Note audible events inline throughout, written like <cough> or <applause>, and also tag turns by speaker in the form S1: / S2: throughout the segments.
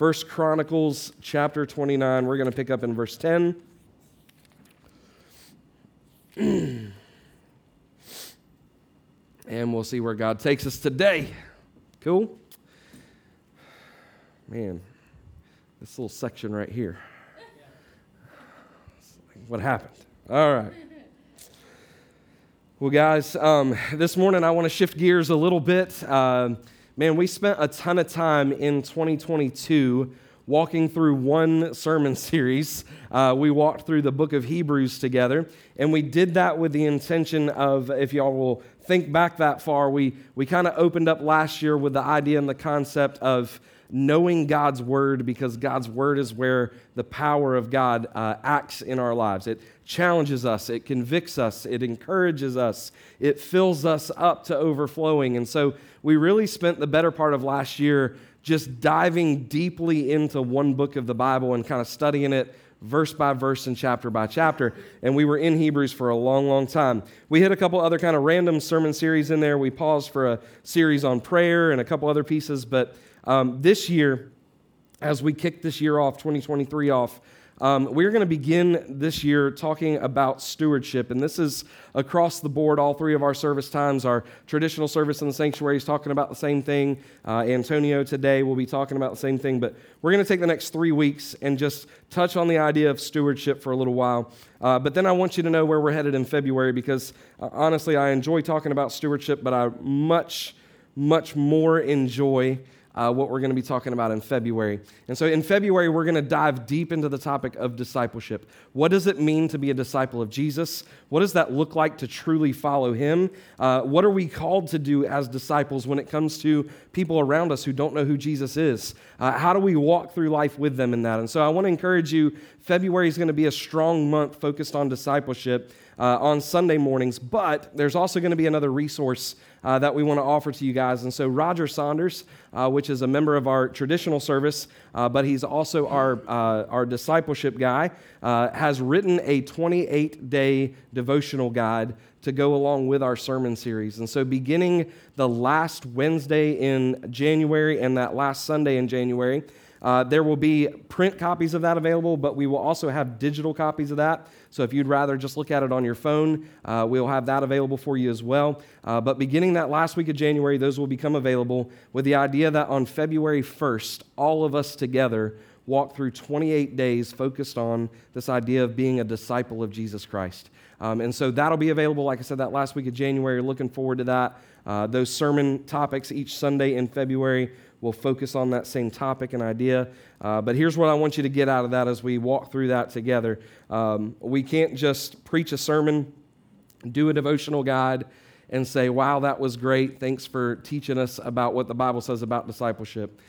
S1: First Chronicles chapter 29. We're going to pick up in verse 10. <clears throat> and we'll see where God takes us today. Cool? Man, this little section right here. What happened? All right. Well, guys, um, this morning I want to shift gears a little bit. Uh, man, we spent a ton of time in 2022 walking through one sermon <laughs> series. Uh, we walked through the book of Hebrews together, and we did that with the intention of, if y'all will think back that far, we, we kind of opened up last year with the idea and the concept of knowing God's word because God's word is where the power of God uh, acts in our lives. It challenges us, it convicts us, it encourages us, it fills us up to overflowing. And so we really spent the better part of last year just diving deeply into one book of the Bible and kind of studying it verse by verse and chapter by chapter. And we were in Hebrews for a long, long time. We hit a couple other kind of random sermon series in there. We paused for a series on prayer and a couple other pieces, but um, this year, as we kick this year off, 2023 off, um, we're going to begin this year talking about stewardship, and this is across the board. All three of our service times, our traditional service in the sanctuary is talking about the same thing. Uh, Antonio today will be talking about the same thing, but we're going to take the next three weeks and just touch on the idea of stewardship for a little while. Uh, but then I want you to know where we're headed in February because uh, honestly, I enjoy talking about stewardship, but I much, much more enjoy uh, what we're going to be talking about in February. And so in February, we're going to dive deep into the topic of discipleship. What does it mean to be a disciple of Jesus? What does that look like to truly follow him? Uh, what are we called to do as disciples when it comes to people around us who don't know who Jesus is? Uh, how do we walk through life with them in that? And so I want to encourage you, February is going to be a strong month focused on discipleship. Uh, on Sunday mornings, but there's also going to be another resource uh, that we want to offer to you guys. And so, Roger Saunders, uh, which is a member of our traditional service, uh, but he's also our, uh, our discipleship guy, uh, has written a 28 day devotional guide to go along with our sermon series. And so, beginning the last Wednesday in January and that last Sunday in January, uh, there will be print copies of that available, but we will also have digital copies of that. So if you'd rather just look at it on your phone, uh, we'll have that available for you as well. Uh, but beginning that last week of January, those will become available with the idea that on February 1st, all of us together walk through 28 days focused on this idea of being a disciple of Jesus Christ. Um, and so that'll be available, like I said, that last week of January. Looking forward to that. Uh, those sermon topics each Sunday in February will focus on that same topic and idea. Uh, but here's what I want you to get out of that as we walk through that together. Um, we can't just preach a sermon, do a devotional guide, and say, wow, that was great. Thanks for teaching us about what the Bible says about discipleship.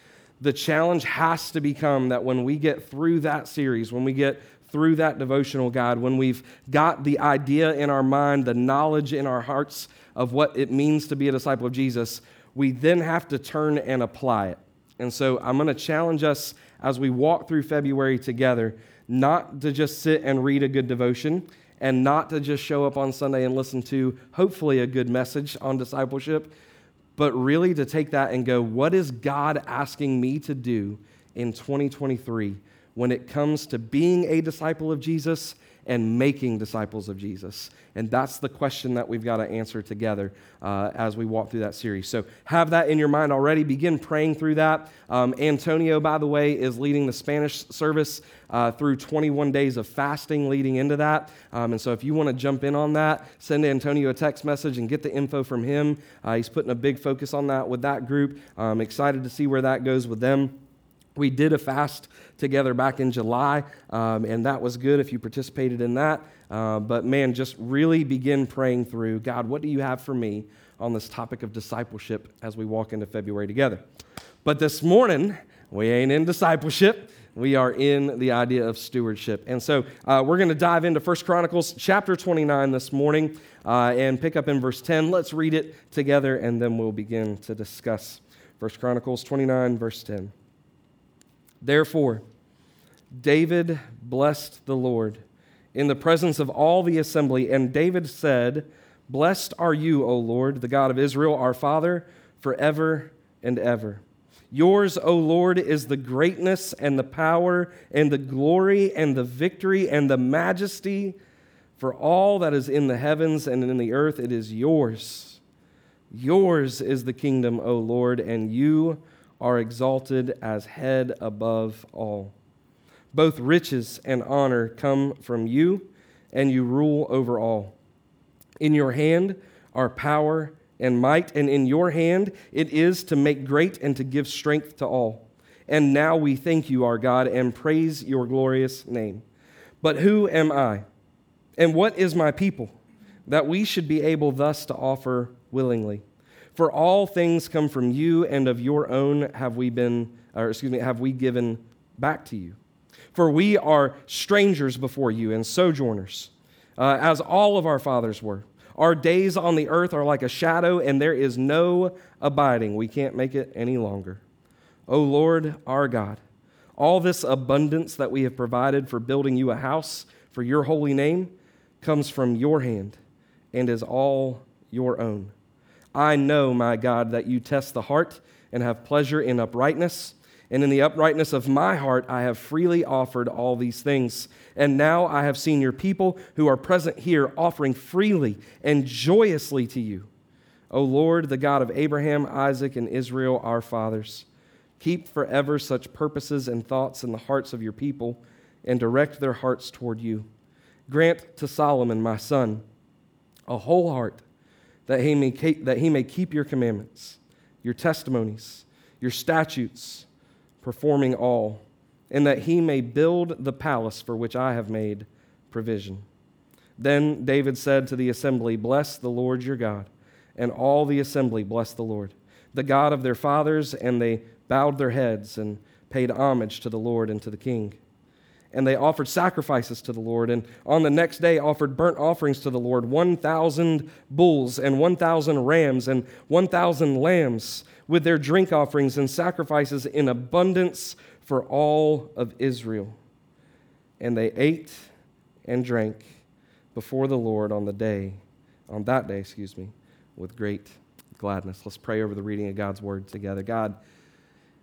S1: The challenge has to become that when we get through that series, when we get through that devotional guide, when we've got the idea in our mind, the knowledge in our hearts of what it means to be a disciple of Jesus, we then have to turn and apply it. And so I'm going to challenge us as we walk through February together not to just sit and read a good devotion and not to just show up on Sunday and listen to hopefully a good message on discipleship, but really to take that and go, what is God asking me to do in 2023 when it comes to being a disciple of Jesus and making disciples of Jesus? And that's the question that we've got to answer together uh, as we walk through that series. So have that in your mind already. Begin praying through that. Um, Antonio, by the way, is leading the Spanish service uh, through 21 days of fasting leading into that. Um, and so if you want to jump in on that, send Antonio a text message and get the info from him. Uh, he's putting a big focus on that with that group. I'm excited to see where that goes with them. We did a fast together back in July, um, and that was good if you participated in that. Uh, but man, just really begin praying through God, what do you have for me on this topic of discipleship as we walk into February together? But this morning, we ain't in discipleship. We are in the idea of stewardship. And so uh, we're going to dive into First Chronicles chapter 29 this morning uh, and pick up in verse 10. Let's read it together, and then we'll begin to discuss First Chronicles 29, verse 10. Therefore, David blessed the Lord in the presence of all the assembly, and David said, Blessed are you, O Lord, the God of Israel, our Father, forever and ever. Yours, O Lord, is the greatness and the power and the glory and the victory and the majesty. For all that is in the heavens and in the earth, it is yours. Yours is the kingdom, O Lord, and you are exalted as head above all. Both riches and honor come from you, and you rule over all. In your hand are power and might, and in your hand it is to make great and to give strength to all. And now we thank you, our God, and praise your glorious name. But who am I? And what is my people? That we should be able thus to offer willingly. For all things come from you, and of your own have we been, or excuse me, have we given back to you. For we are strangers before you and sojourners, uh, as all of our fathers were. Our days on the earth are like a shadow, and there is no abiding. We can't make it any longer. O Lord, our God, all this abundance that we have provided for building you a house for your holy name comes from your hand and is all your own. I know, my God, that you test the heart and have pleasure in uprightness. And in the uprightness of my heart, I have freely offered all these things. And now I have seen your people who are present here offering freely and joyously to you. O Lord, the God of Abraham, Isaac, and Israel, our fathers, keep forever such purposes and thoughts in the hearts of your people and direct their hearts toward you. Grant to Solomon, my son, a whole heart that he may keep, that he may keep your commandments, your testimonies, your statutes, performing all and that he may build the palace for which I have made provision. Then David said to the assembly, Bless the Lord your God. And all the assembly blessed the Lord, the God of their fathers, and they bowed their heads and paid homage to the Lord and to the king. And they offered sacrifices to the Lord, and on the next day offered burnt offerings to the Lord 1,000 bulls and 1,000 rams and 1,000 lambs with their drink offerings and sacrifices in abundance for all of Israel. And they ate and drank before the Lord on the day, on that day, excuse me, with great gladness. Let's pray over the reading of God's word together. God,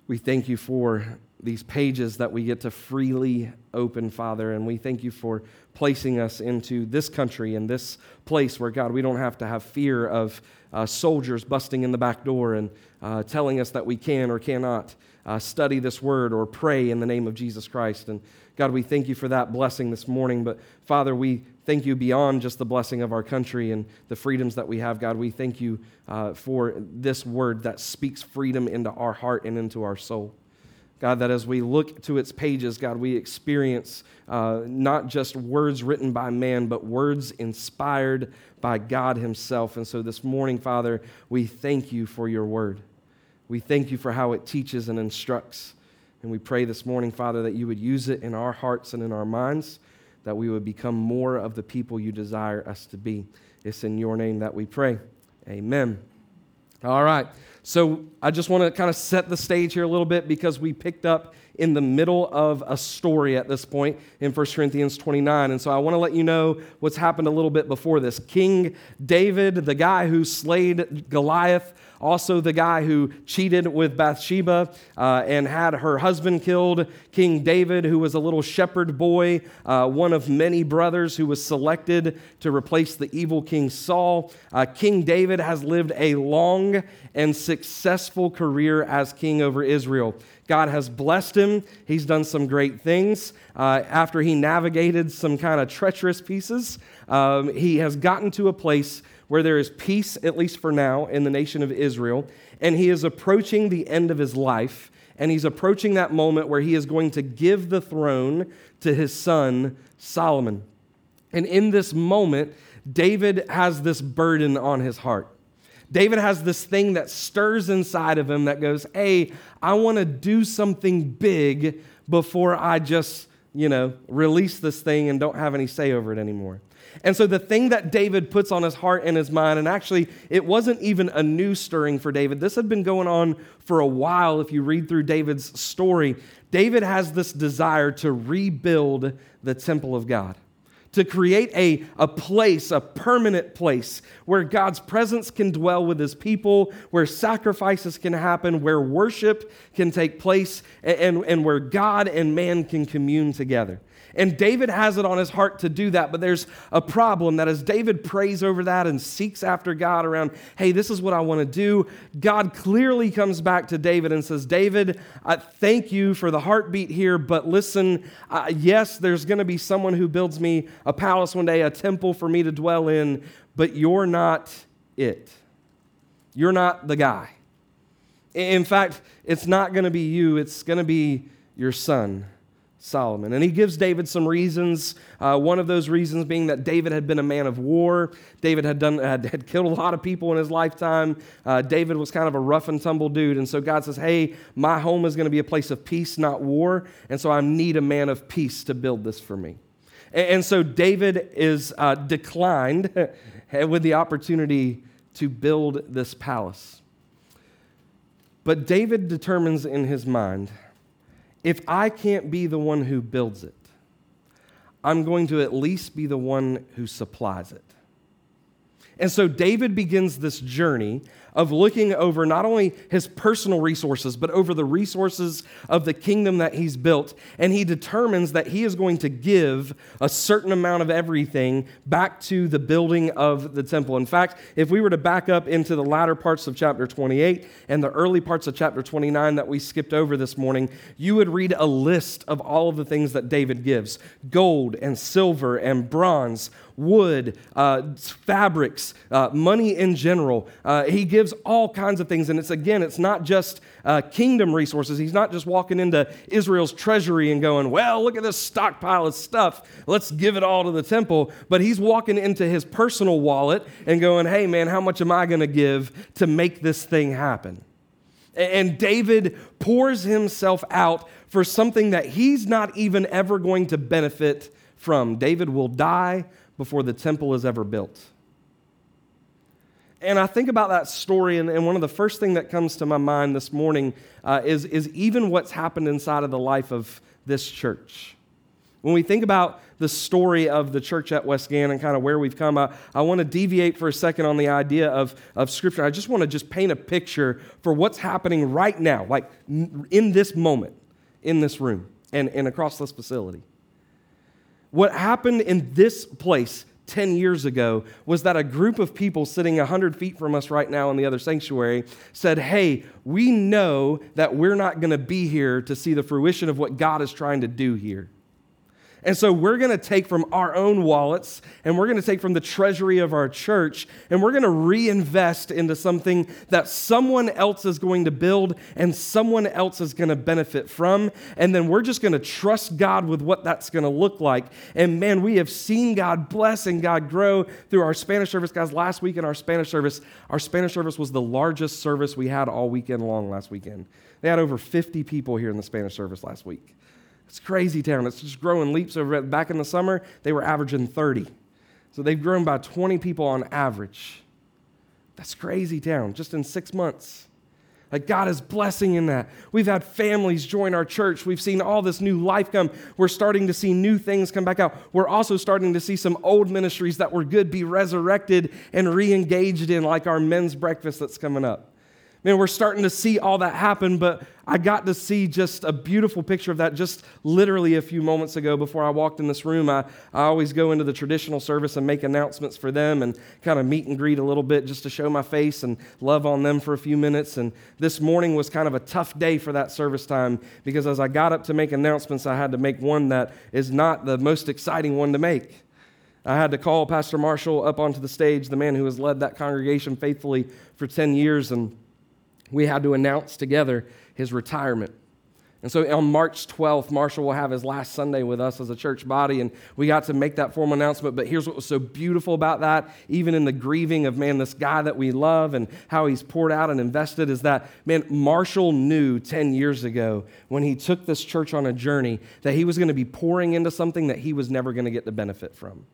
S1: we thank you for these pages that we get to freely open, Father, and we thank you for placing us into this country and this place where, God, we don't have to have fear of uh, soldiers busting in the back door and uh, telling us that we can or cannot uh, study this word or pray in the name of Jesus Christ. And God, we thank you for that blessing this morning. But Father, we thank you beyond just the blessing of our country and the freedoms that we have. God, we thank you uh, for this word that speaks freedom into our heart and into our soul. God, that as we look to its pages, God, we experience uh, not just words written by man, but words inspired by God Himself. And so this morning, Father, we thank you for your word. We thank you for how it teaches and instructs. And we pray this morning, Father, that you would use it in our hearts and in our minds, that we would become more of the people you desire us to be. It's in your name that we pray. Amen. All right. So I just want to kind of set the stage here a little bit because we picked up in the middle of a story at this point in 1 Corinthians 29. And so I want to let you know what's happened a little bit before this. King David, the guy who slayed Goliath, also the guy who cheated with Bathsheba uh, and had her husband killed, King David, who was a little shepherd boy, uh, one of many brothers who was selected to replace the evil King Saul. Uh, king David has lived a long and successful career as king over Israel. God has blessed him. He's done some great things. Uh, after he navigated some kind of treacherous pieces, um, he has gotten to a place where there is peace, at least for now, in the nation of Israel. And he is approaching the end of his life. And he's approaching that moment where he is going to give the throne to his son, Solomon. And in this moment, David has this burden on his heart. David has this thing that stirs inside of him that goes, Hey, I want to do something big before I just, you know, release this thing and don't have any say over it anymore. And so the thing that David puts on his heart and his mind, and actually it wasn't even a new stirring for David. This had been going on for a while if you read through David's story. David has this desire to rebuild the temple of God to create a, a place, a permanent place where God's presence can dwell with his people, where sacrifices can happen, where worship can take place, and, and, and where God and man can commune together. And David has it on his heart to do that, but there's a problem that as David prays over that and seeks after God around, hey, this is what I want to do, God clearly comes back to David and says, David, I thank you for the heartbeat here, but listen, uh, yes, there's going to be someone who builds me a palace one day, a temple for me to dwell in, but you're not it. You're not the guy. In fact, it's not going to be you, it's going to be your son. Solomon. And he gives David some reasons. Uh, one of those reasons being that David had been a man of war. David had, done, had, had killed a lot of people in his lifetime. Uh, David was kind of a rough and tumble dude. And so God says, Hey, my home is going to be a place of peace, not war. And so I need a man of peace to build this for me. And, and so David is uh, declined <laughs> with the opportunity to build this palace. But David determines in his mind if I can't be the one who builds it, I'm going to at least be the one who supplies it. And so David begins this journey of looking over not only his personal resources, but over the resources of the kingdom that he's built. And he determines that he is going to give a certain amount of everything back to the building of the temple. In fact, if we were to back up into the latter parts of chapter 28 and the early parts of chapter 29 that we skipped over this morning, you would read a list of all of the things that David gives gold and silver and bronze wood, uh, fabrics, uh, money in general. Uh, he gives all kinds of things. And it's again, it's not just uh, kingdom resources. He's not just walking into Israel's treasury and going, well, look at this stockpile of stuff. Let's give it all to the temple. But he's walking into his personal wallet and going, hey, man, how much am I going to give to make this thing happen? And David pours himself out for something that he's not even ever going to benefit from. David will die before the temple is ever built. And I think about that story, and, and one of the first thing that comes to my mind this morning uh, is, is even what's happened inside of the life of this church. When we think about the story of the church at West Gann and kind of where we've come, I, I want to deviate for a second on the idea of, of Scripture. I just want to just paint a picture for what's happening right now, like in this moment, in this room, and, and across this facility. What happened in this place 10 years ago was that a group of people sitting 100 feet from us right now in the other sanctuary said, Hey, we know that we're not going to be here to see the fruition of what God is trying to do here. And so we're going to take from our own wallets and we're going to take from the treasury of our church and we're going to reinvest into something that someone else is going to build and someone else is going to benefit from. And then we're just going to trust God with what that's going to look like. And man, we have seen God bless and God grow through our Spanish service. Guys, last week in our Spanish service, our Spanish service was the largest service we had all weekend long last weekend. They had over 50 people here in the Spanish service last week. It's crazy town. It's just growing leaps over it. back in the summer, they were averaging 30. So they've grown by 20 people on average. That's crazy town, just in six months. Like God is blessing in that. We've had families join our church. We've seen all this new life come. We're starting to see new things come back out. We're also starting to see some old ministries that were good be resurrected and re engaged in, like our men's breakfast that's coming up. Man, we're starting to see all that happen, but I got to see just a beautiful picture of that just literally a few moments ago before I walked in this room. I, I always go into the traditional service and make announcements for them and kind of meet and greet a little bit just to show my face and love on them for a few minutes. And this morning was kind of a tough day for that service time because as I got up to make announcements, I had to make one that is not the most exciting one to make. I had to call Pastor Marshall up onto the stage, the man who has led that congregation faithfully for 10 years, and we had to announce together his retirement. And so on March 12th, Marshall will have his last Sunday with us as a church body, and we got to make that formal announcement. But here's what was so beautiful about that, even in the grieving of, man, this guy that we love and how he's poured out and invested, is that, man, Marshall knew 10 years ago when he took this church on a journey that he was going to be pouring into something that he was never going to get the benefit from.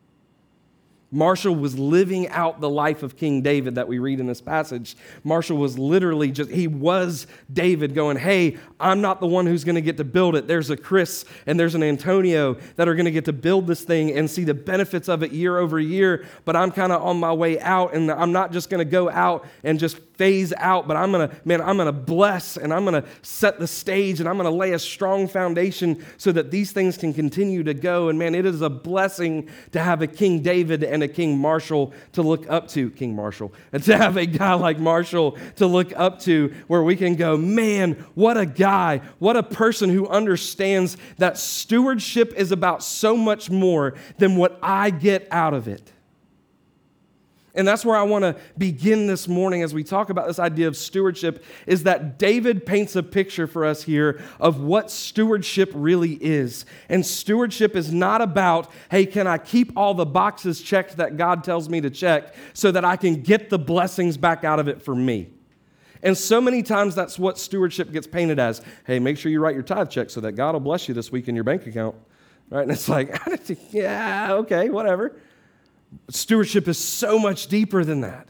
S1: Marshall was living out the life of King David that we read in this passage. Marshall was literally just, he was David going, Hey, I'm not the one who's going to get to build it. There's a Chris and there's an Antonio that are going to get to build this thing and see the benefits of it year over year. But I'm kind of on my way out and I'm not just going to go out and just phase out, but I'm to, man, I'm to bless and I'm to set the stage and I'm to lay a strong foundation so that these things can continue to go. And man, it is a blessing to have a King David and a King Marshall to look up to, King Marshall, and to have a guy like Marshall to look up to where we can go, man, what a guy, what a person who understands that stewardship is about so much more than what I get out of it. And that's where I want to begin this morning as we talk about this idea of stewardship is that David paints a picture for us here of what stewardship really is. And stewardship is not about, hey, can I keep all the boxes checked that God tells me to check so that I can get the blessings back out of it for me? And so many times that's what stewardship gets painted as. Hey, make sure you write your tithe check so that God will bless you this week in your bank account. Right? And it's like, <laughs> yeah, okay, whatever. Stewardship is so much deeper than that.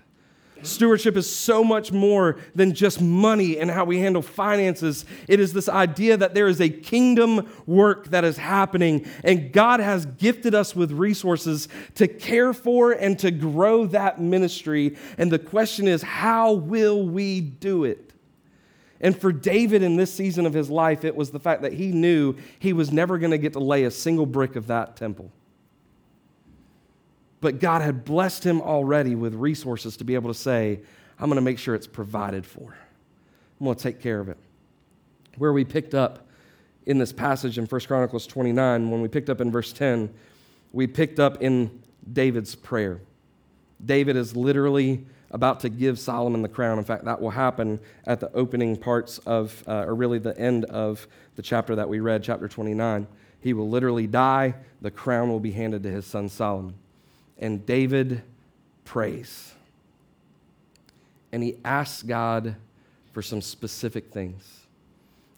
S1: Stewardship is so much more than just money and how we handle finances. It is this idea that there is a kingdom work that is happening, and God has gifted us with resources to care for and to grow that ministry. And the question is, how will we do it? And for David in this season of his life, it was the fact that he knew he was never going to get to lay a single brick of that temple but God had blessed him already with resources to be able to say, I'm going to make sure it's provided for. I'm going to take care of it. Where we picked up in this passage in 1 Chronicles 29, when we picked up in verse 10, we picked up in David's prayer. David is literally about to give Solomon the crown. In fact, that will happen at the opening parts of, uh, or really the end of the chapter that we read, chapter 29. He will literally die, the crown will be handed to his son Solomon and David prays. And he asks God for some specific things.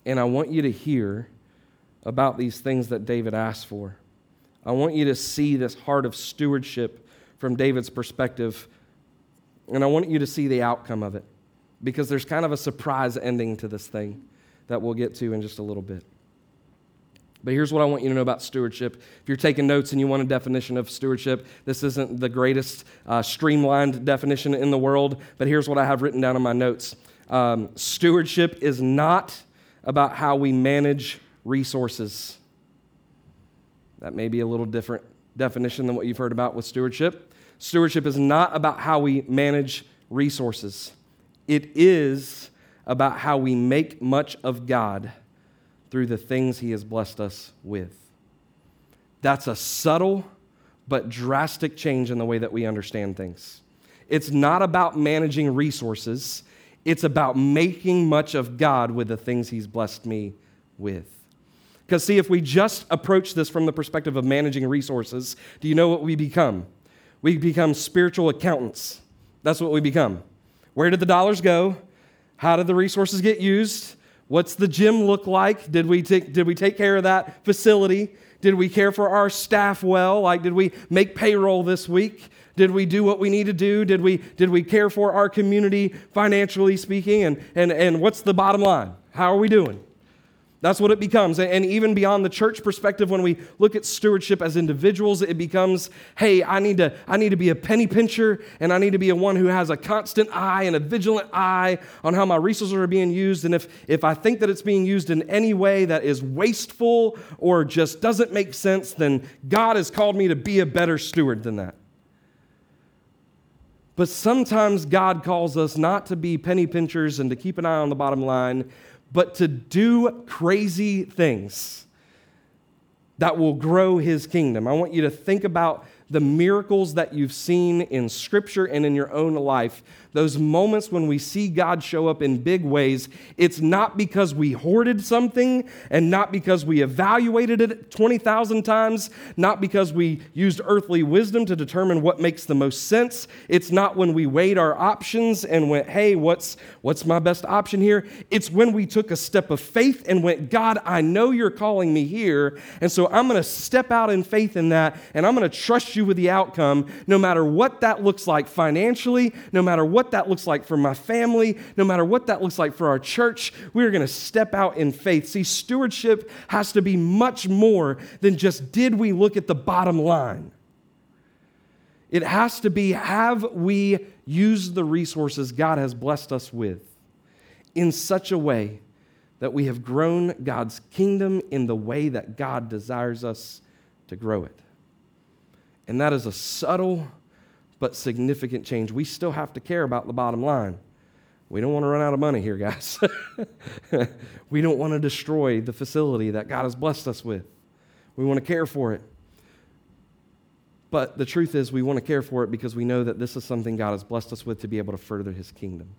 S1: And I want you to hear about these things that David asked for. I want you to see this heart of stewardship from David's perspective. And I want you to see the outcome of it because there's kind of a surprise ending to this thing that we'll get to in just a little bit. But here's what I want you to know about stewardship. If you're taking notes and you want a definition of stewardship, this isn't the greatest uh, streamlined definition in the world, but here's what I have written down in my notes. Um, stewardship is not about how we manage resources. That may be a little different definition than what you've heard about with stewardship. Stewardship is not about how we manage resources, it is about how we make much of God through the things He has blessed us with. That's a subtle but drastic change in the way that we understand things. It's not about managing resources, it's about making much of God with the things He's blessed me with. Because, see, if we just approach this from the perspective of managing resources, do you know what we become? We become spiritual accountants. That's what we become. Where did the dollars go? How did the resources get used? What's the gym look like? Did we take, did we take care of that facility? Did we care for our staff well? Like, did we make payroll this week? Did we do what we need to do? Did we, did we care for our community financially speaking? And, and, and what's the bottom line? How are we doing? That's what it becomes. And even beyond the church perspective, when we look at stewardship as individuals, it becomes, hey, I need to, I need to be a penny pincher and I need to be a one who has a constant eye and a vigilant eye on how my resources are being used. And if, if I think that it's being used in any way that is wasteful or just doesn't make sense, then God has called me to be a better steward than that. But sometimes God calls us not to be penny pinchers and to keep an eye on the bottom line, but to do crazy things that will grow his kingdom. I want you to think about the miracles that you've seen in Scripture and in your own life those moments when we see God show up in big ways, it's not because we hoarded something and not because we evaluated it 20,000 times, not because we used earthly wisdom to determine what makes the most sense. It's not when we weighed our options and went, hey, what's, what's my best option here? It's when we took a step of faith and went, God, I know you're calling me here. And so I'm going to step out in faith in that and I'm going to trust you with the outcome, no matter what that looks like financially, no matter what that looks like for my family, no matter what that looks like for our church. We're going to step out in faith. See, stewardship has to be much more than just did we look at the bottom line. It has to be have we used the resources God has blessed us with in such a way that we have grown God's kingdom in the way that God desires us to grow it. And that is a subtle but significant change. We still have to care about the bottom line. We don't want to run out of money here, guys. <laughs> we don't want to destroy the facility that God has blessed us with. We want to care for it. But the truth is, we want to care for it because we know that this is something God has blessed us with to be able to further his kingdom.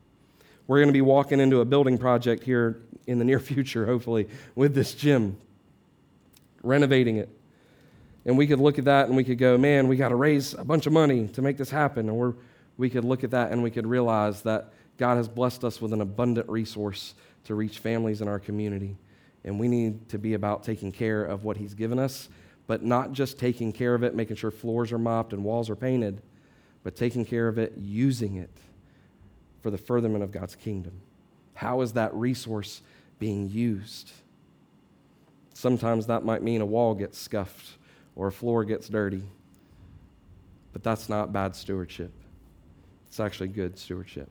S1: We're going to be walking into a building project here in the near <laughs> future, hopefully, with this gym, renovating it. And we could look at that and we could go, man, we got to raise a bunch of money to make this happen. Or we could look at that and we could realize that God has blessed us with an abundant resource to reach families in our community. And we need to be about taking care of what He's given us but not just taking care of it, making sure floors are mopped and walls are painted, but taking care of it, using it for the furtherment of God's kingdom. How is that resource being used? Sometimes that might mean a wall gets scuffed or a floor gets dirty, but that's not bad stewardship. It's actually good stewardship.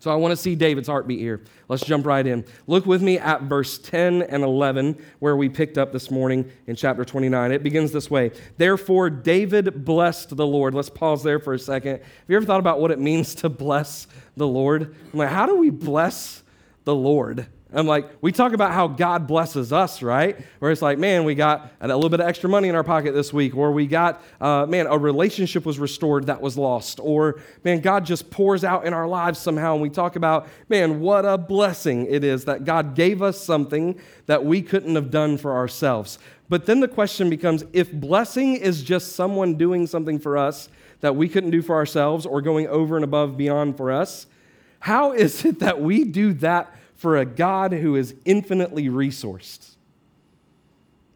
S1: So I want to see David's heartbeat here. Let's jump right in. Look with me at verse 10 and 11, where we picked up this morning in chapter 29. It begins this way Therefore, David blessed the Lord. Let's pause there for a second. Have you ever thought about what it means to bless the Lord? I'm like, how do we bless the Lord? I'm like, we talk about how God blesses us, right? Where it's like, man, we got a little bit of extra money in our pocket this week, or we got, uh, man, a relationship was restored that was lost, or man, God just pours out in our lives somehow. And we talk about, man, what a blessing it is that God gave us something that we couldn't have done for ourselves. But then the question becomes if blessing is just someone doing something for us that we couldn't do for ourselves or going over and above beyond for us, how is it that we do that? For a God who is infinitely resourced.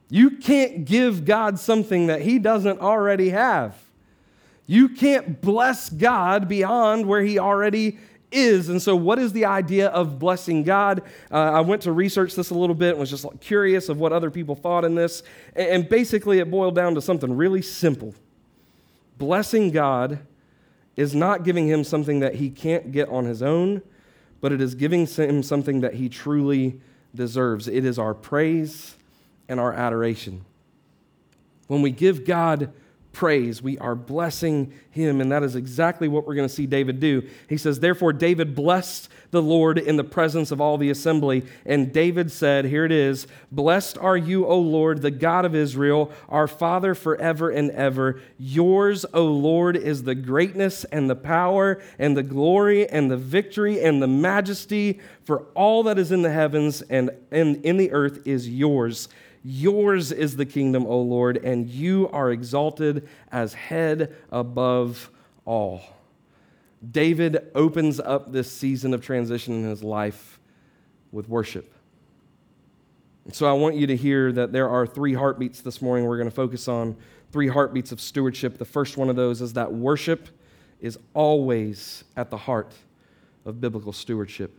S1: You can't give God something that He doesn't already have. You can't bless God beyond where He already is. And so, what is the idea of blessing God? Uh, I went to research this a little bit and was just curious of what other people thought in this. And basically, it boiled down to something really simple blessing God is not giving Him something that He can't get on His own but it is giving him something that he truly deserves. It is our praise and our adoration. When we give God praise. We are blessing him. And that is exactly what we're going to see David do. He says, Therefore, David blessed the Lord in the presence of all the assembly. And David said, Here it is Blessed are you, O Lord, the God of Israel, our Father forever and ever. Yours, O Lord, is the greatness and the power and the glory and the victory and the majesty, for all that is in the heavens and in the earth is yours. Yours is the kingdom, O Lord, and you are exalted as head above all. David opens up this season of transition in his life with worship. So I want you to hear that there are three heartbeats this morning we're going to focus on, three heartbeats of stewardship. The first one of those is that worship is always at the heart of biblical stewardship.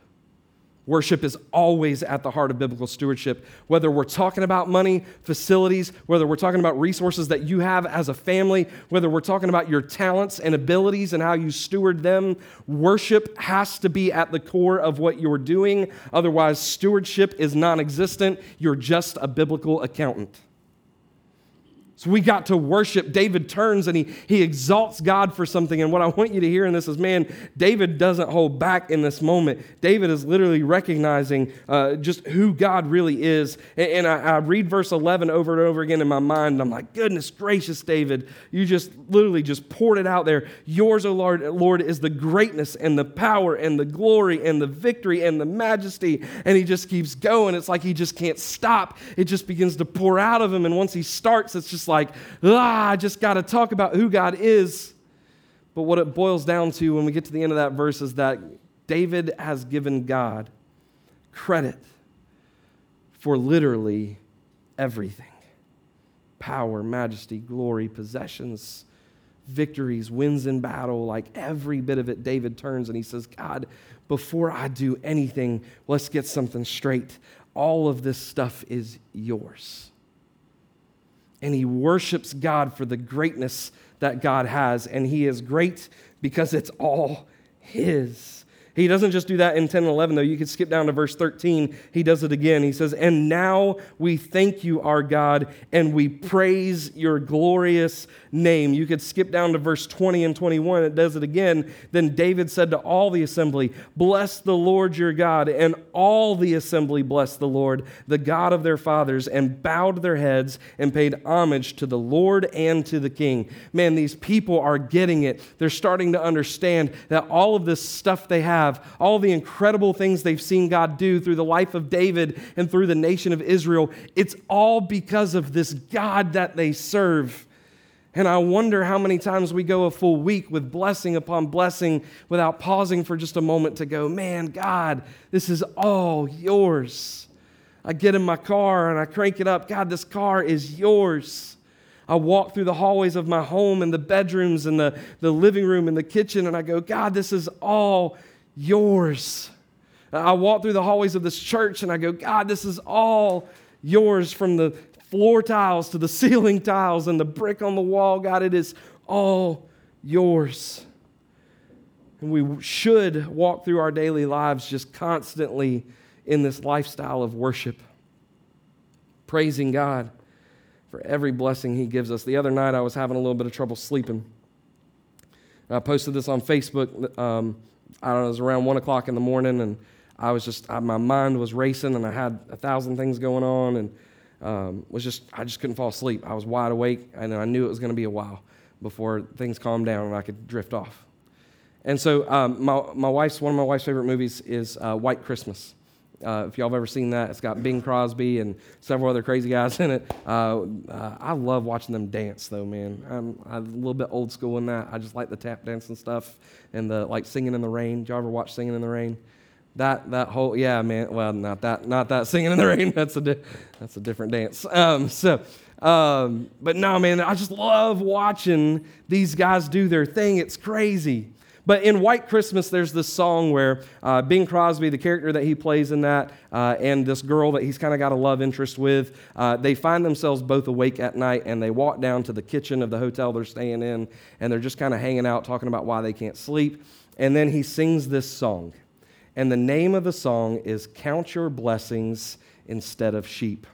S1: Worship is always at the heart of biblical stewardship. Whether we're talking about money, facilities, whether we're talking about resources that you have as a family, whether we're talking about your talents and abilities and how you steward them, worship has to be at the core of what you're doing. Otherwise, stewardship is non existent. You're just a biblical accountant. So we got to worship. David turns and he, he exalts God for something. And what I want you to hear in this is man, David doesn't hold back in this moment. David is literally recognizing uh, just who God really is. And, and I, I, read verse 11 over and over again in my mind. And I'm like, goodness gracious, David, you just literally just poured it out there. Yours, O oh Lord, Lord, is the greatness and the power and the glory and the victory and the majesty. And he just keeps going. It's like he just can't stop. It just begins to pour out of him. And once he starts, it's just like, like, ah, I just got to talk about who God is. But what it boils down to when we get to the end of that verse is that David has given God credit for literally everything power, majesty, glory, possessions, victories, wins in battle, like every bit of it, David turns and he says, God, before I do anything, let's get something straight. All of this stuff is yours. And he worships God for the greatness that God has. And he is great because it's all his. He doesn't just do that in 10 and 11, though. You could skip down to verse 13. He does it again. He says, And now we thank you, our God, and we praise your glorious name. You could skip down to verse 20 and 21. It does it again. Then David said to all the assembly, Bless the Lord your God. And all the assembly blessed the Lord, the God of their fathers, and bowed their heads and paid homage to the Lord and to the king. Man, these people are getting it. They're starting to understand that all of this stuff they have have, all the incredible things they've seen God do through the life of David and through the nation of Israel, it's all because of this God that they serve. And I wonder how many times we go a full week with blessing upon blessing without pausing for just a moment to go, man, God, this is all yours. I get in my car and I crank it up. God, this car is yours. I walk through the hallways of my home and the bedrooms and the, the living room and the kitchen and I go, God, this is all yours. I walk through the hallways of this church and I go, God, this is all yours from the floor tiles to the <laughs> ceiling tiles and the brick on the wall. God, it is all yours. And we should walk through our daily lives just constantly in this lifestyle of worship, praising God for every blessing He gives us. The other night, I was having a little bit of trouble sleeping. I posted this on Facebook. Um, I don't know, it was around one o'clock in the morning, and I was just, I, my mind was racing, and I had a thousand things going on, and um, was just, I just couldn't fall asleep. I was wide awake, and I knew it was going to be a while before things calmed down and I could drift off. And so, um, my, my wife's, one of my wife's favorite movies is uh, White Christmas. Uh, if y'all have ever seen that, it's got Bing Crosby and several other crazy guys in it. Uh, uh, I love watching them dance, though, man. I'm, I'm, a little bit old school in that. I just like the tap dance and stuff, and the like singing in the rain. Did y'all ever watch Singing in the Rain? That that whole yeah, man. Well, not that not that <laughs> singing in the rain. That's a di- that's a different dance. Um, so. Um, but no, man, I just love watching these guys do their thing. It's crazy. But in White Christmas, there's this song where uh, Bing Crosby, the character that he plays in that, uh, and this girl that he's kind of got a love interest with, uh, they find themselves both awake at night and they walk down to the kitchen of the hotel they're staying in and they're just kind of hanging out, talking about why they can't sleep. And then he sings this song. And the name of the song is Count Your Blessings Instead of Sheep.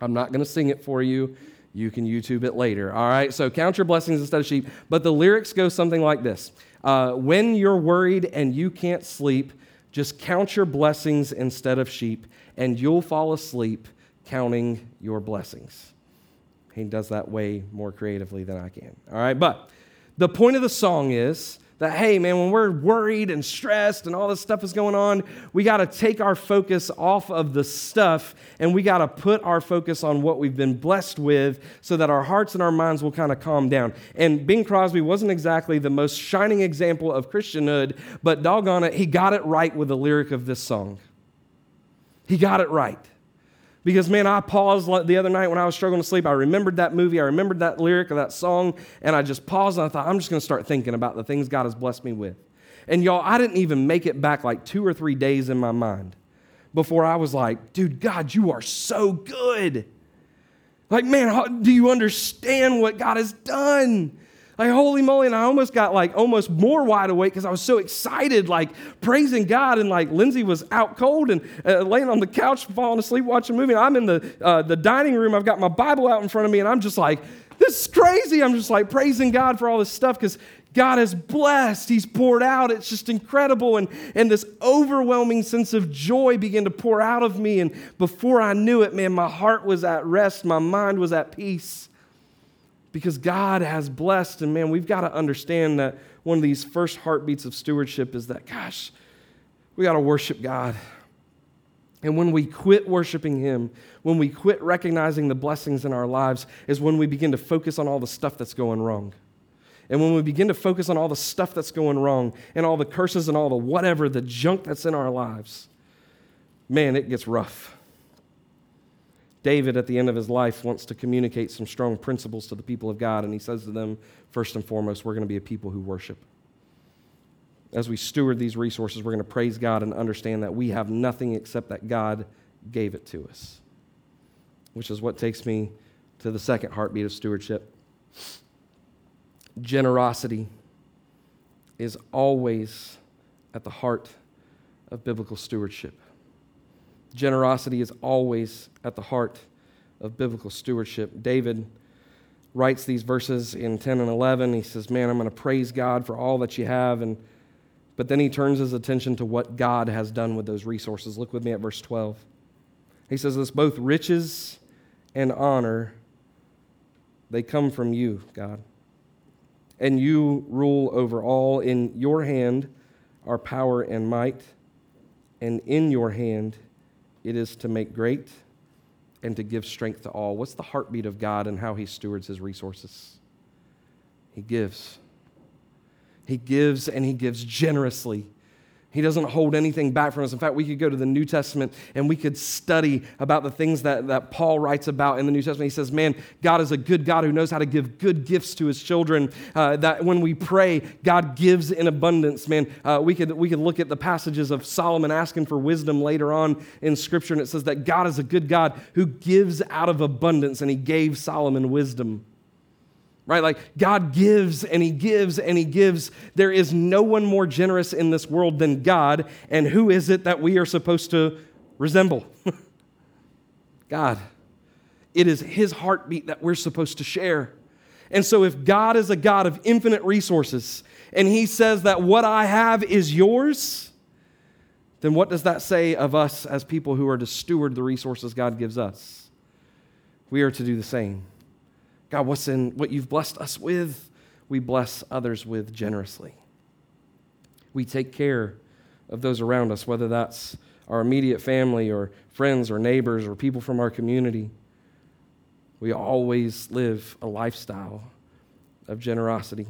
S1: I'm not going to sing it for you. You can YouTube it later. All right, so count your blessings instead of sheep. But the lyrics go something like this uh, When you're worried and you can't sleep, just count your blessings instead of sheep, and you'll fall asleep counting your blessings. He does that way more creatively than I can. All right, but the point of the song is that, hey, man, when we're worried and stressed and all this stuff is going on, we got to take our focus off of the stuff and we got to put our focus on what we've been blessed with so that our hearts and our minds will kind of calm down. And Bing Crosby wasn't exactly the most shining example of Christianhood, but doggone it, he got it right with the lyric of this song. He got it right. Because, man, I paused the other night when I was struggling to sleep. I remembered that movie, I remembered that lyric of that song, and I just paused and I thought, I'm just going to start thinking about the things God has blessed me with. And y'all, I didn't even make it back like two or three days in my mind before I was like, dude, God, you are so good. Like, man, how, do you understand what God has done? Like, holy moly. And I almost got like almost more wide awake because I was so excited, like praising God. And like Lindsay was out cold and uh, laying on the couch, falling asleep, watching a movie. And I'm in the, uh, the dining room. I've got my Bible out in front of me. And I'm just like, this is crazy. I'm just like praising God for all this stuff because God has blessed. He's poured out. It's just incredible. And, and this overwhelming sense of joy began to pour out of me. And before I knew it, man, my heart was at rest. My mind was at peace because God has blessed. And man, we've got to understand that one of these first heartbeats of stewardship is that, gosh, we got to worship God. And when we quit worshiping Him, when we quit recognizing the blessings in our lives, is when we begin to focus on all the stuff that's going wrong. And when we begin to focus on all the stuff that's going wrong and all the curses and all the whatever, the junk that's in our lives, man, it gets rough. David, at the end of his life, wants to communicate some strong principles to the people of God, and he says to them, first and foremost, we're going to be a people who worship. As we steward these resources, we're going to praise God and understand that we have nothing except that God gave it to us, which is what takes me to the second heartbeat of stewardship. Generosity is always at the heart of biblical stewardship. Generosity is always at the heart of biblical stewardship. David writes these verses in 10 and 11. He says, Man, I'm going to praise God for all that you have. And, but then he turns his attention to what God has done with those resources. Look with me at verse 12. He says this both riches and honor, they come from you, God. And you rule over all. In your hand are power and might, and in your hand it is to make great and to give strength to all. What's the heartbeat of God and how he stewards his resources? He gives. He gives and he gives generously. He doesn't hold anything back from us. In fact, we could go to the New Testament and we could study about the things that, that Paul writes about in the New Testament. He says, Man, God is a good God who knows how to give good gifts to his children. Uh, that when we pray, God gives in abundance. Man, uh, we, could, we could look at the passages of Solomon asking for wisdom later on in Scripture, and it says that God is a good God who gives out of abundance, and he gave Solomon wisdom right? Like God gives and He gives and He gives. There is no one more generous in this world than God. And who is it that we are supposed to resemble? <laughs> God. It is His heartbeat that we're supposed to share. And so, if God is a God of infinite resources and He says that what I have is yours, then what does that say of us as people who are to steward the resources God gives us? We are to do the same. God, what's in what you've blessed us with, we bless others with generously. We take care of those around us, whether that's our immediate family or friends or neighbors or people from our community. We always live a lifestyle of generosity.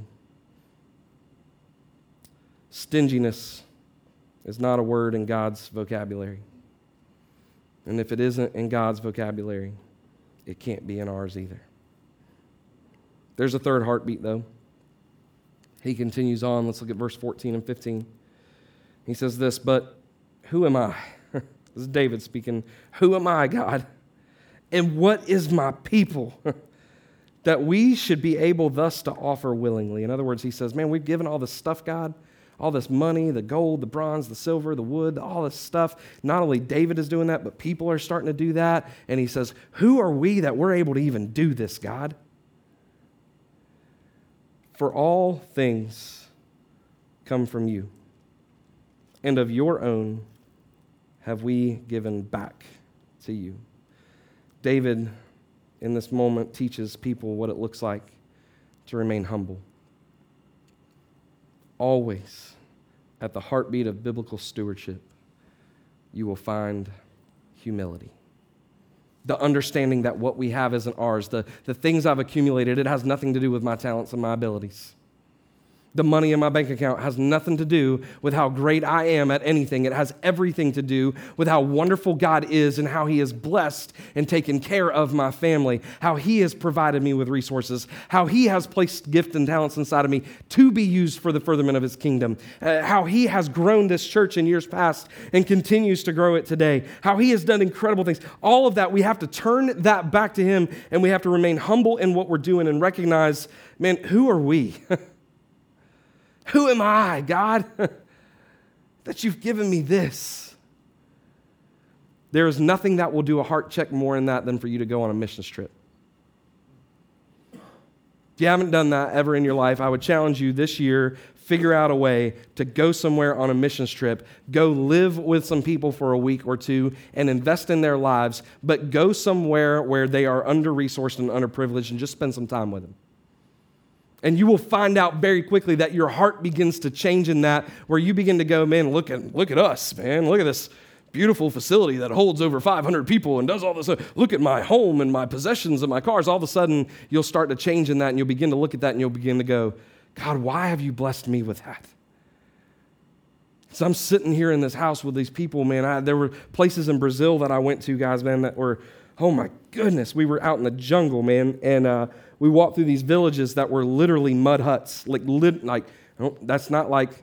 S1: Stinginess is not a word in God's vocabulary. And if it isn't in God's vocabulary, it can't be in ours either. There's a third heartbeat, though. He continues on. Let's look at verse 14 and 15. He says this, But who am I? <laughs> this is David speaking. Who am I, God? And what is my people? <laughs> that we should be able thus to offer willingly. In other words, he says, Man, we've given all this stuff, God, all this money, the gold, the bronze, the silver, the wood, all this stuff. Not only David is doing that, but people are starting to do that. And he says, Who are we that we're able to even do this, God? For all things come from you, and of your own have we given back to you. David, in this moment, teaches people what it looks like to remain humble. Always, at the heartbeat of biblical stewardship, you will find humility the understanding that what we have isn't ours. The, the things I've accumulated, it has nothing to do with my talents and my abilities. The money in my bank account has nothing to do with how great I am at anything. It has everything to do with how wonderful God is and how He has blessed and taken care of my family, how He has provided me with resources, how He has placed gifts and talents inside of me to be used for the furtherment of His kingdom, uh, how He has grown this church in years past and continues to grow it today, how He has done incredible things. All of that, we have to turn that back to Him and we have to remain humble in what we're doing and recognize, man, who are we? <laughs> Who am I, God, <laughs> that you've given me this? There is nothing that will do a heart check more in that than for you to go on a missions trip. If you haven't done that ever in your life, I would challenge you this year figure out a way to go somewhere on a missions trip, go live with some people for a week or two and invest in their lives, but go somewhere where they are under resourced and underprivileged and just spend some time with them. And you will find out very quickly that your heart begins to change in that, where you begin to go, man, look at, look at us, man. Look at this beautiful facility that holds over 500 people and does all this. Look at my home and my possessions and my cars. All of a sudden, you'll start to change in that and you'll begin to look at that and you'll begin to go, God, why have you blessed me with that? So I'm sitting here in this house with these people, man. I, there were places in Brazil that I went to, guys, man, that were Oh my goodness, we were out in the jungle, man, and uh, we walked through these villages that were literally mud huts. Like, lit, like that's not like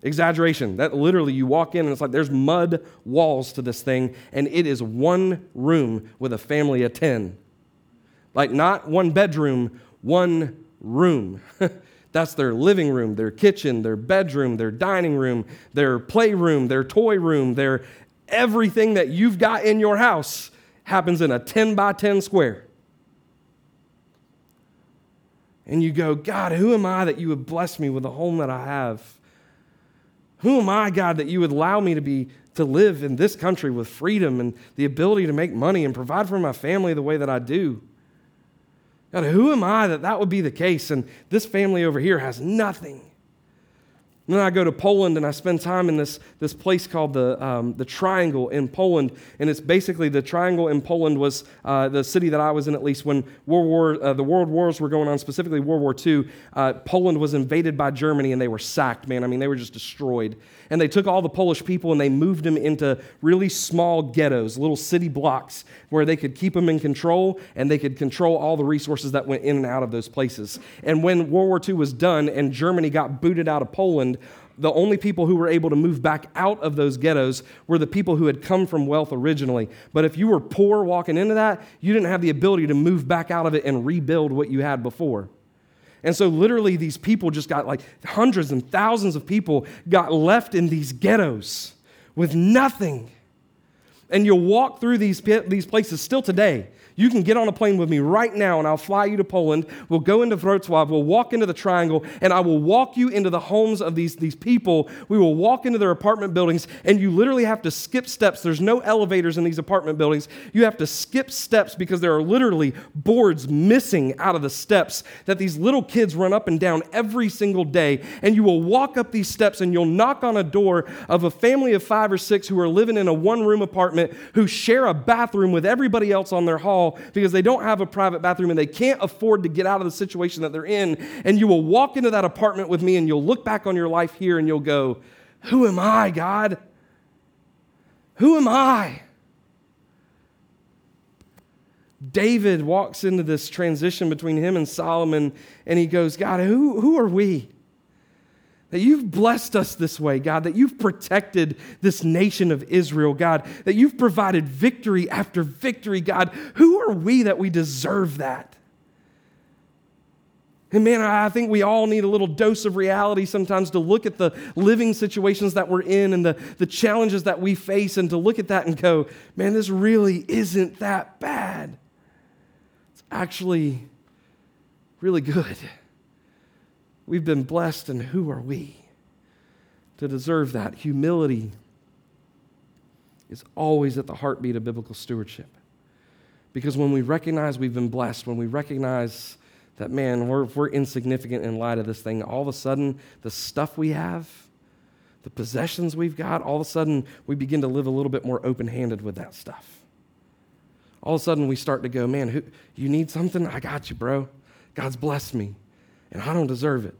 S1: exaggeration. That literally, you walk in and it's like there's mud walls to this thing, and it is one room with a family of 10. Like, not one bedroom, one room. <laughs> That's their living room, their kitchen, their bedroom, their dining room, their playroom, their toy room, their everything that you've got in your house happens in a 10 by 10 square. And you go, God, who am I that you would bless me with the home that I have? Who am I, God, that you would allow me to be to live in this country with freedom and the ability to make money and provide for my family the way that I do? God, who am I that that would be the case? And this family over here has nothing. Then I go to Poland and I spend time in this, this place called the, um, the Triangle in Poland. And it's basically the Triangle in Poland was uh, the city that I was in, at least when World War, uh, the World Wars were going on, specifically World War II. Uh, Poland was invaded by Germany and they were sacked, man. I mean, they were just destroyed. And they took all the Polish people and they moved them into really small ghettos, little city blocks where they could keep them in control and they could control all the resources that went in and out of those places. And when World War II was done and Germany got booted out of Poland, the only people who were able to move back out of those ghettos were the people who had come from wealth originally. But if you were poor walking into that, you didn't have the ability to move back out of it and rebuild what you had before. And so, literally, these people just got like hundreds and thousands of people got left in these ghettos with nothing. And you'll walk through these, these places still today. You can get on a plane with me right now and I'll fly you to Poland. We'll go into Wrocław. We'll walk into the triangle and I will walk you into the homes of these, these people. We will walk into their apartment buildings and you literally have to skip steps. There's no elevators in these apartment buildings. You have to skip steps because there are literally boards missing out of the steps that these little kids run up and down every single day. And you will walk up these steps and you'll knock on a door of a family of five or six who are living in a one room apartment who share a bathroom with everybody else on their hall because they don't have a private bathroom and they can't afford to get out of the situation that they're in. And you will walk into that apartment with me and you'll look back on your life here and you'll go, Who am I, God? Who am I? David walks into this transition between him and Solomon and he goes, God, who, who are we? That you've blessed us this way, God, that you've protected this nation of Israel, God, that you've provided victory after victory, God. Who are we that we deserve that? And man, I think we all need a little dose of reality sometimes to look at the living situations that we're in and the, the challenges that we face and to look at that and go, man, this really isn't that bad. It's actually really good. We've been blessed, and who are we to deserve that? Humility is always at the heartbeat of biblical stewardship. Because when we recognize we've been blessed, when we recognize that, man, we're, we're insignificant in light of this thing, all of a sudden, the stuff we have, the possessions we've got, all of a sudden, we begin to live a little bit more open handed with that stuff. All of a sudden, we start to go, man, who, you need something? I got you, bro. God's blessed me and I don't deserve it.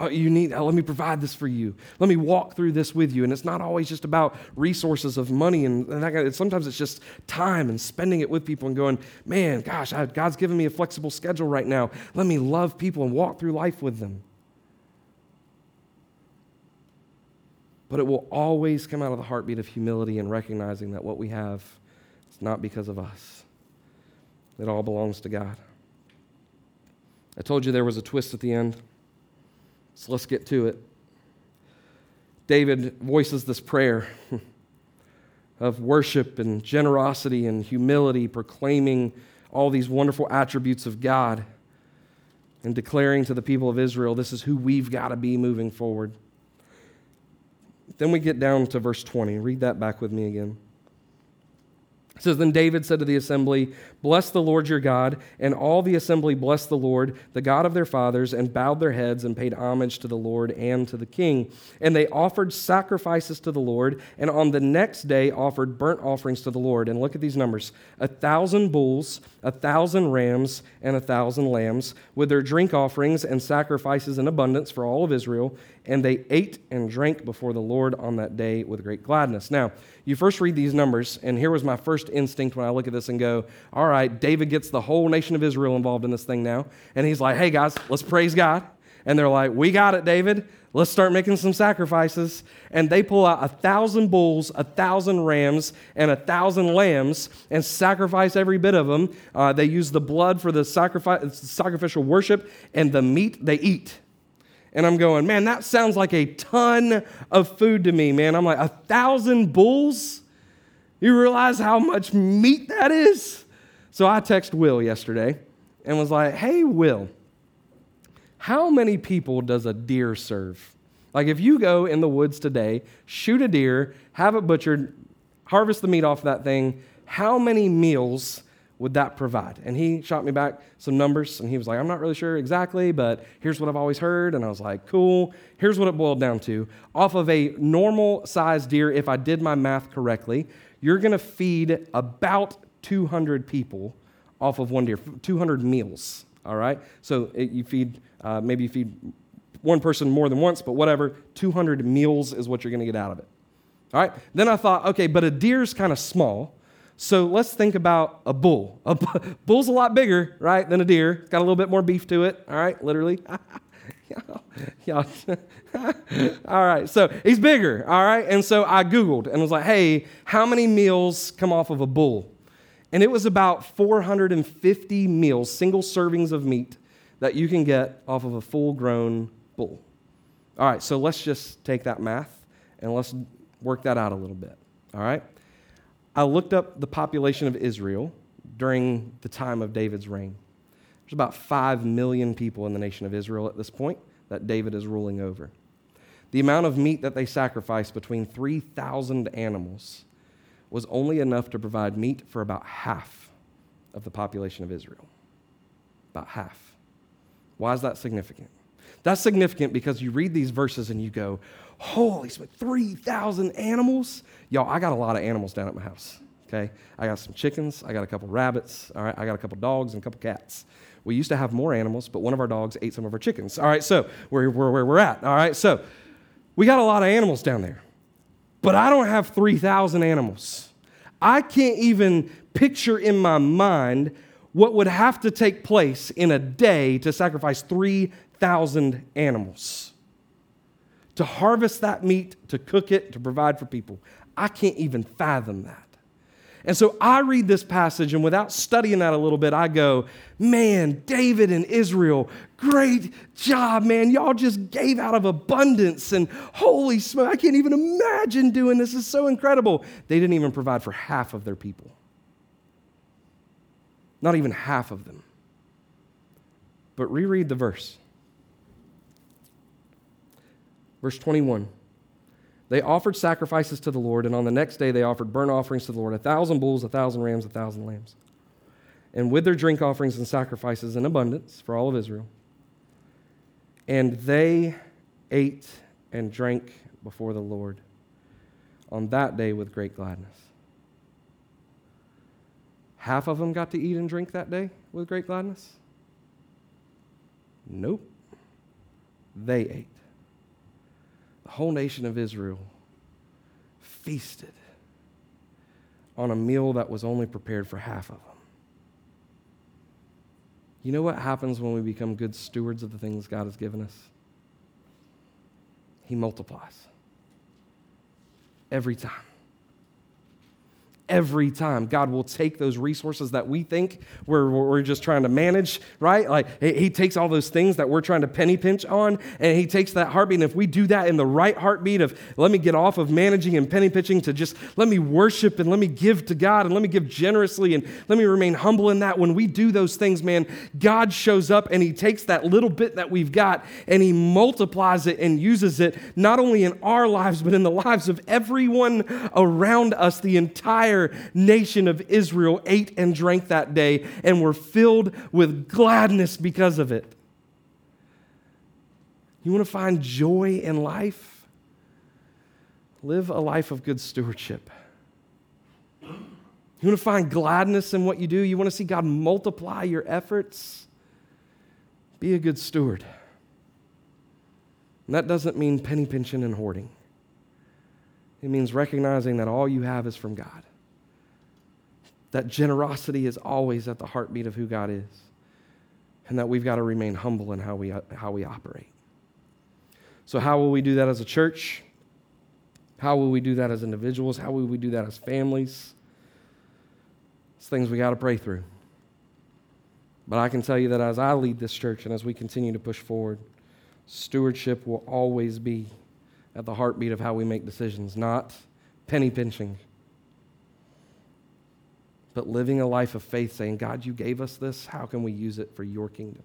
S1: Oh, you need, uh, let me provide this for you. Let me walk through this with you. And it's not always just about resources of money and, and that sometimes it's just time and spending it with people and going, man, gosh, I, God's given me a flexible schedule right now. Let me love people and walk through life with them. But it will always come out of the heartbeat of humility and recognizing that what we have is not because of us. It all belongs to God. I told you there was a twist at the end. So let's get to it. David voices this prayer <laughs> of worship and generosity and humility, proclaiming all these wonderful attributes of God and declaring to the people of Israel, this is who we've got to be moving forward. Then we get down to verse 20. Read that back with me again. It says, Then David said to the assembly, Bless the Lord your God. And all the assembly blessed the Lord, the God of their fathers, and bowed their heads and paid homage to the Lord and to the king. And they offered sacrifices to the Lord, and on the next day offered burnt offerings to the Lord. And look at these numbers a thousand bulls, a thousand rams, and a thousand lambs, with their drink offerings and sacrifices in abundance for all of Israel. And they ate and drank before the Lord on that day with great gladness. Now, you first read these numbers, and here was my first instinct when I look at this and go, all right, David gets the whole nation of Israel involved in this thing now. And he's like, hey guys, let's praise God. And they're like, we got it, David. Let's start making some sacrifices. And they pull out a thousand bulls, a thousand rams, and a thousand lambs and sacrifice every bit of them. Uh, they use the blood for the sacrifice, sacrificial worship, and the meat they eat. And I'm going, man, that sounds like a ton of food to me, man. I'm like, a thousand bulls? You realize how much meat that is? So I texted Will yesterday and was like, hey, Will, how many people does a deer serve? Like, if you go in the woods today, shoot a deer, have it butchered, harvest the meat off that thing, how many meals would that provide? And he shot me back some numbers, and he was like, I'm not really sure exactly, but here's what I've always heard. And I was like, cool. Here's what it boiled down to. Off of a normal sized deer, if I did my math correctly, you're going to feed about 200 people off of one deer, 200 meals. All right? So it, you feed, uh, maybe you feed one person more than once, but whatever. 200 meals is what you're going to get out of it. All right? Then I thought, okay, but a deer's kind of small. So let's think about a bull. A <laughs> bull's a lot bigger, right, than a deer. It's got a little bit more beef to it, all right, literally. <laughs> <laughs> all right, so he's bigger, all right? And so I Googled and was like, hey, how many meals come off of a bull? And it was about 450 meals, single servings of meat that you can get off of a full grown bull. All right, so let's just take that math and let's work that out a little bit, all right? I looked up the population of Israel during the time of David's reign. There's about 5 million people in the nation of Israel at this point that David is ruling over. The amount of meat that they sacrificed between 3,000 animals was only enough to provide meat for about half of the population of Israel. About half. Why is that significant? That's significant because you read these verses and you go, Holy smokes, 3,000 animals? Y'all, I got a lot of animals down at my house, okay? I got some chickens, I got a couple rabbits, all right? I got a couple dogs and a couple cats. We used to have more animals, but one of our dogs ate some of our chickens. All right, so we're, we're where we're at. All right, so we got a lot of animals down there, but I don't have 3,000 animals. I can't even picture in my mind what would have to take place in a day to sacrifice 3,000 animals to harvest that meat, to cook it, to provide for people. I can't even fathom that. And so I read this passage, and without studying that a little bit, I go, man, David and Israel, great job, man. Y'all just gave out of abundance, and holy smoke, I can't even imagine doing this. It's so incredible. They didn't even provide for half of their people, not even half of them. But reread the verse. Verse 21. They offered sacrifices to the Lord, and on the next day they offered burnt offerings to the Lord a thousand bulls, a thousand rams, a thousand lambs. And with their drink offerings and sacrifices in abundance for all of Israel. And they ate and drank before the Lord on that day with great gladness. Half of them got to eat and drink that day with great gladness? Nope. They ate whole nation of Israel feasted on a meal that was only prepared for half of them. You know what happens when we become good stewards of the things God has given us? He multiplies every time every time. God will take those resources that we think we're, we're just trying to manage, right? Like He takes all those things that we're trying to penny pinch on, and He takes that heartbeat. And if we do that in the right heartbeat of let me get off of managing and penny pinching to just let me worship and let me give to God and let me give generously and let me remain humble in that, when we do those things, man, God shows up and He takes that little bit that we've got and He multiplies it and uses it not only in our lives, but in the lives of everyone around us, the entire entire nation of Israel ate and drank that day and were filled with gladness because of it. You want to find joy in life? Live a life of good stewardship. You want to find gladness in what you do? You want to see God multiply your efforts? Be a good steward. And that doesn't mean penny pinching and hoarding. It means recognizing that all you have is from God. That generosity is always at the heartbeat of who God is. And that we've got to remain humble in how we, how we operate. So, how will we do that as a church? How will we do that as individuals? How will we do that as families? It's things we got to pray through. But I can tell you that as I lead this church and as we continue to push forward, stewardship will always be at the heartbeat of how we make decisions, not penny pinching, but living a life of faith, saying, God, you gave us this. How can we use it for your kingdom?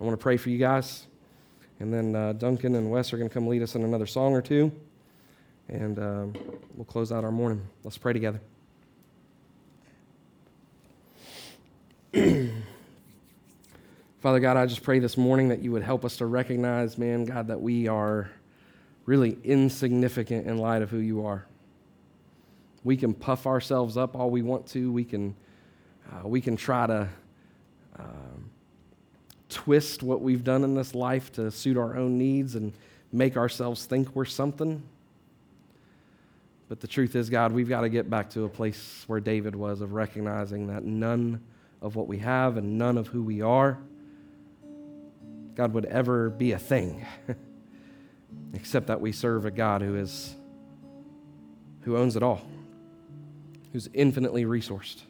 S1: I want to pray for you guys. And then uh, Duncan and Wes are going to come lead us in another song or two. And um, we'll close out our morning. Let's pray together. <clears throat> Father God, I just pray this morning that you would help us to recognize, man, God, that we are really insignificant in light of who you are. We can puff ourselves up all we want to. We can, uh, we can try to um, twist what we've done in this life to suit our own needs and make ourselves think we're something. But the truth is, God, we've got to get back to a place where David was of recognizing that none of what we have and none of who we are, God, would ever be a thing, <laughs> except that we serve a God who is who owns it all, who's infinitely resourced,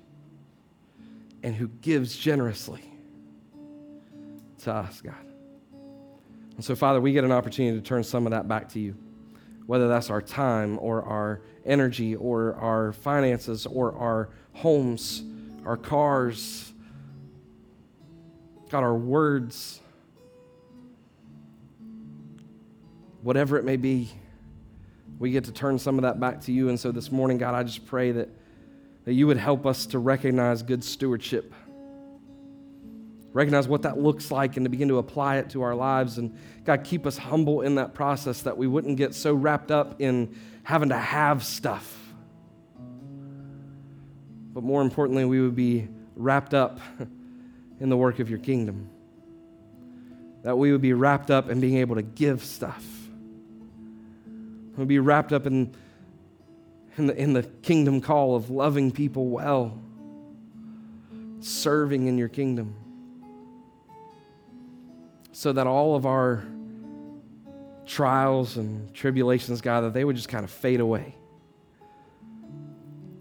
S1: and who gives generously to us, God. And so, Father, we get an opportunity to turn some of that back to you whether that's our time or our energy or our finances or our homes, our cars, God, our words, whatever it may be, we get to turn some of that back to you. And so this morning, God, I just pray that, that you would help us to recognize good stewardship recognize what that looks like and to begin to apply it to our lives. And God, keep us humble in that process that we wouldn't get so wrapped up in having to have stuff. But more importantly, we would be wrapped up <laughs> in the work of your kingdom. That we would be wrapped up in being able to give stuff. We'd be wrapped up in, in, the, in the kingdom call of loving people well, serving in your kingdom so that all of our trials and tribulations, God, that they would just kind of fade away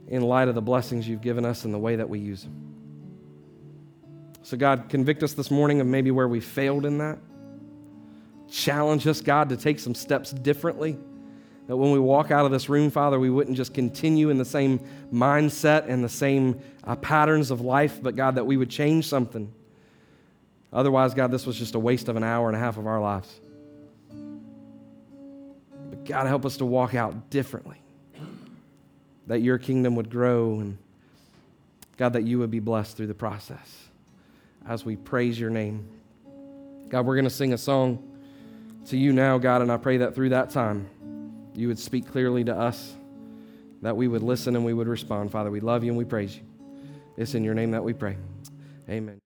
S1: in light of the blessings you've given us and the way that we use them. So, God, convict us this morning of maybe where we failed in that. Challenge us, God, to take some steps differently. That when we walk out of this room, Father, we wouldn't just continue in the same mindset and the same uh, patterns of life, but God, that we would change something Otherwise, God, this was just a waste of an hour and a half of our lives. But God, help us to walk out differently. That your kingdom would grow and, God, that you would be blessed through the process as we praise your name. God, we're going to sing a song to you now, God, and I pray that through that time you would speak clearly to us, that we would listen and we would respond. Father, we love you and we praise you. It's in your name that we pray. Amen.